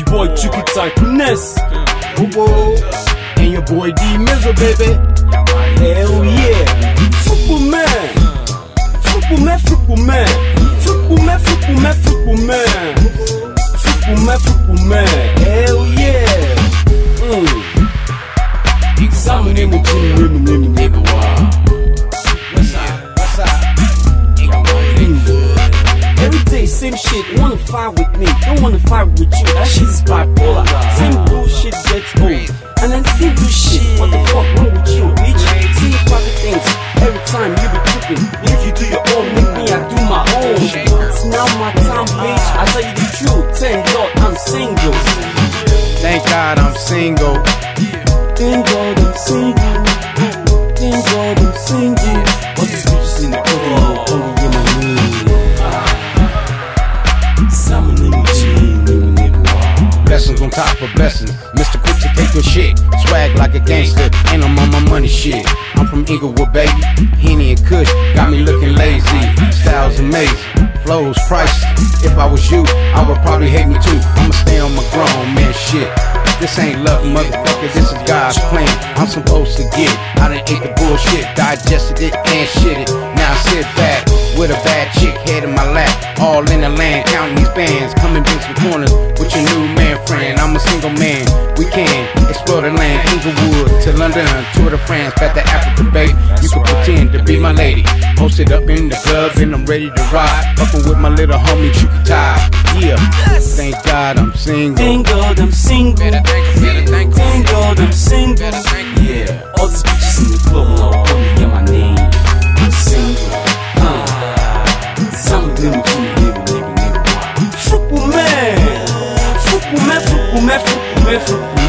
your boy Chucky. Whoa, and your boy D Mizzle, baby. Hell yeah. Football man. Football man, football man. Same shit. Wanna fight with me? Don't wanna fight with you. That shit's bipolar. Same bullshit gets old. And I still do shit. What the fuck wrong with you, bitch? See private things. Every time you be tripping. If you do your own, make me, I do my own. It's now my time, bitch. I tell you the truth. Thank God I'm single. Thank God I'm single. Thank God I'm single. On top of blessings. Mr. Quick to take your shit. Swag like a gangster, and I'm on my money shit. I'm from Inglewood, baby. Henny and Kush got me looking lazy. Styles amazing, flows priceless. If I was you, I would probably hate me too. I'ma stay on my grown man shit. This ain't love, motherfucker. This is God's plan. I'm supposed to get it. I done ate the bullshit, digested it and shit it. Now I sit back with a bad chick head in my lap. All in the land, counting these bands. Coming in some corners London, tour de France, back to Africa, babe. You can pretend to be my lady. Posted up in the club and I'm ready to ride. Fucking with my little homie, Chucky Ty. Yeah, thank God I'm single. Thank God I'm single. Thank God I'm single. Yeah, all these bitches in the club now call me my name. I'm single. Uh, Salmon in the gym, nigga, nigga, nigga. Football man. Football man, football man, football man, football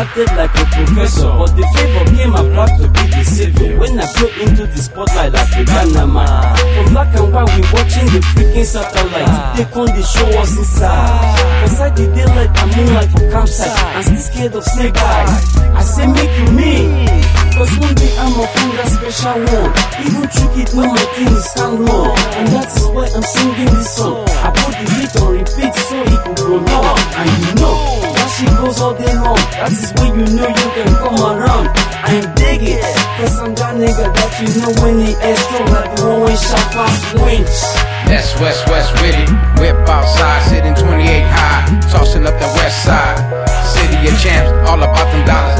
acted like a professor. But the favor came about to be the savior. When I put into the spotlight like a Ghana man. From black and white, we watching the freaking satellite. Ah. They come they show us inside. Inside the daylight and moonlight for campsite. I'm still scared of snake eyes. I say make you me. Cause one day I'm a from that special one. Even trick it when my thing is stand low. And that is why I'm singing this song. I put the beat on repeat so it can go long. And you know, shit goes all day long. That is when you know you can come around. I ain't dig it. Cause I'm that nigga that you know when he is strong like when shot past winch. That's West West with it. Whip outside, sitting 28 high, tossing up the west side. City of champs, all about them dollars.